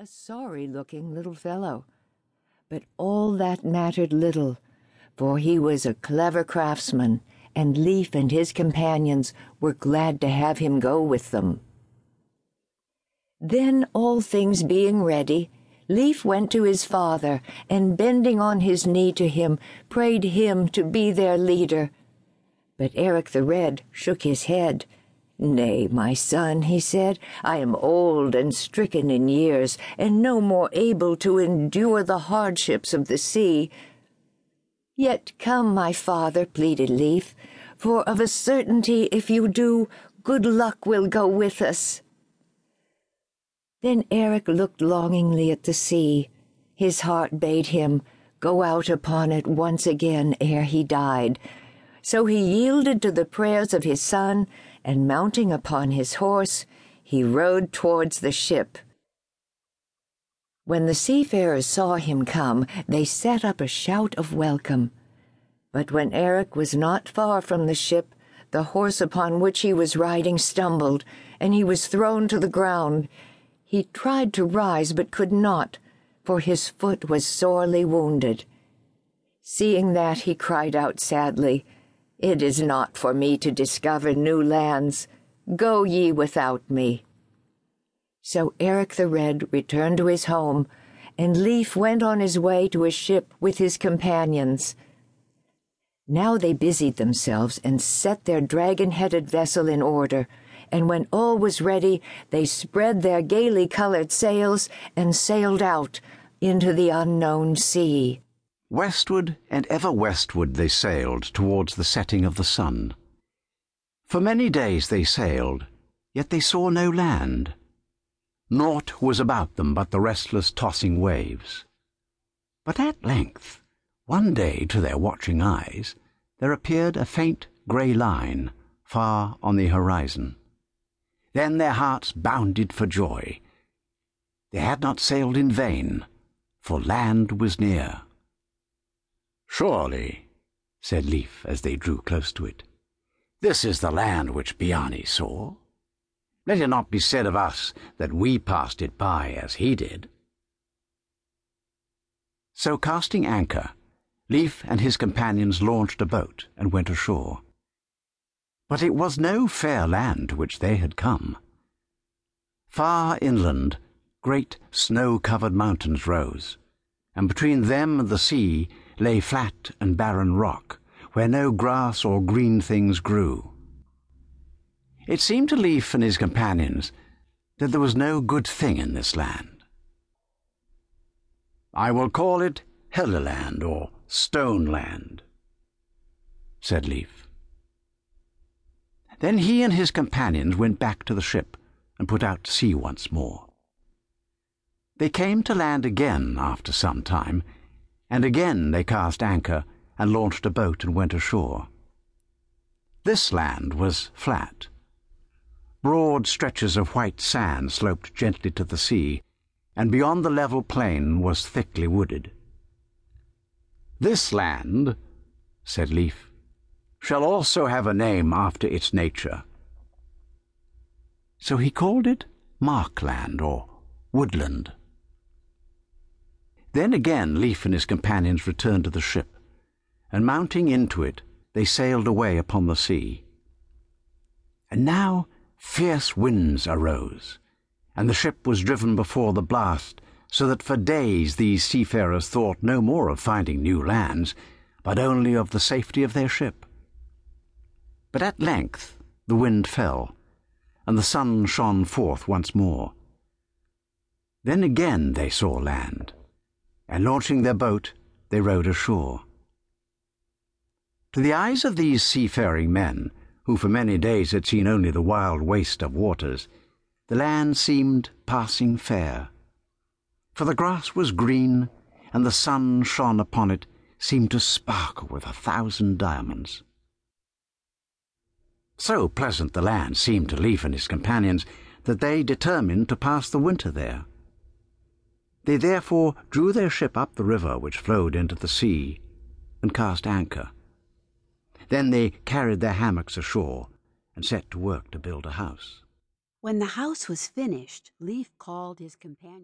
a sorry looking little fellow. But all that mattered little, for he was a clever craftsman, and Leif and his companions were glad to have him go with them. Then, all things being ready, Leif went to his father, and bending on his knee to him, prayed him to be their leader. But Eric the Red shook his head. Nay, my son, he said, I am old and stricken in years, and no more able to endure the hardships of the sea. Yet come, my father, pleaded Leif, for of a certainty, if you do, good luck will go with us. Then Eric looked longingly at the sea. His heart bade him go out upon it once again ere he died. So he yielded to the prayers of his son, and mounting upon his horse, he rode towards the ship. When the seafarers saw him come, they set up a shout of welcome. But when Eric was not far from the ship, the horse upon which he was riding stumbled, and he was thrown to the ground. He tried to rise, but could not, for his foot was sorely wounded. Seeing that, he cried out sadly, It is not for me to discover new lands. Go ye without me. So Eric the Red returned to his home, and Leif went on his way to his ship with his companions. Now they busied themselves and set their dragon headed vessel in order, and when all was ready, they spread their gaily colored sails and sailed out into the unknown sea. Westward and ever westward they sailed towards the setting of the sun. For many days they sailed, yet they saw no land. Naught was about them but the restless tossing waves. But at length, one day to their watching eyes, there appeared a faint grey line far on the horizon. Then their hearts bounded for joy. They had not sailed in vain, for land was near. Surely, said Leif as they drew close to it, this is the land which Biarni saw. Let it not be said of us that we passed it by as he did. So casting anchor, Leif and his companions launched a boat and went ashore. But it was no fair land to which they had come. Far inland, great snow-covered mountains rose, and between them and the sea lay flat and barren rock, where no grass or green things grew. It seemed to Leif and his companions that there was no good thing in this land. I will call it Helluland or Stone Land, said Leif. Then he and his companions went back to the ship and put out to sea once more. They came to land again after some time, and again they cast anchor and launched a boat and went ashore. This land was flat. Broad stretches of white sand sloped gently to the sea, and beyond the level plain was thickly wooded. This land, said Leif, shall also have a name after its nature. So he called it Markland or Woodland. Then again Leif and his companions returned to the ship, and mounting into it, they sailed away upon the sea. And now fierce winds arose, and the ship was driven before the blast, so that for days these seafarers thought no more of finding new lands, but only of the safety of their ship. But at length the wind fell, and the sun shone forth once more. Then again they saw land, and launching their boat, they rowed ashore. To the eyes of these seafaring men, who for many days had seen only the wild waste of waters, the land seemed passing fair. For the grass was green, and the sun shone upon it, seemed to sparkle with a thousand diamonds. So pleasant the land seemed to Leif and his companions that they determined to pass the winter there. They therefore drew their ship up the river which flowed into the sea and cast anchor. Then they carried their hammocks ashore and set to work to build a house. When the house was finished, Leif called his companion.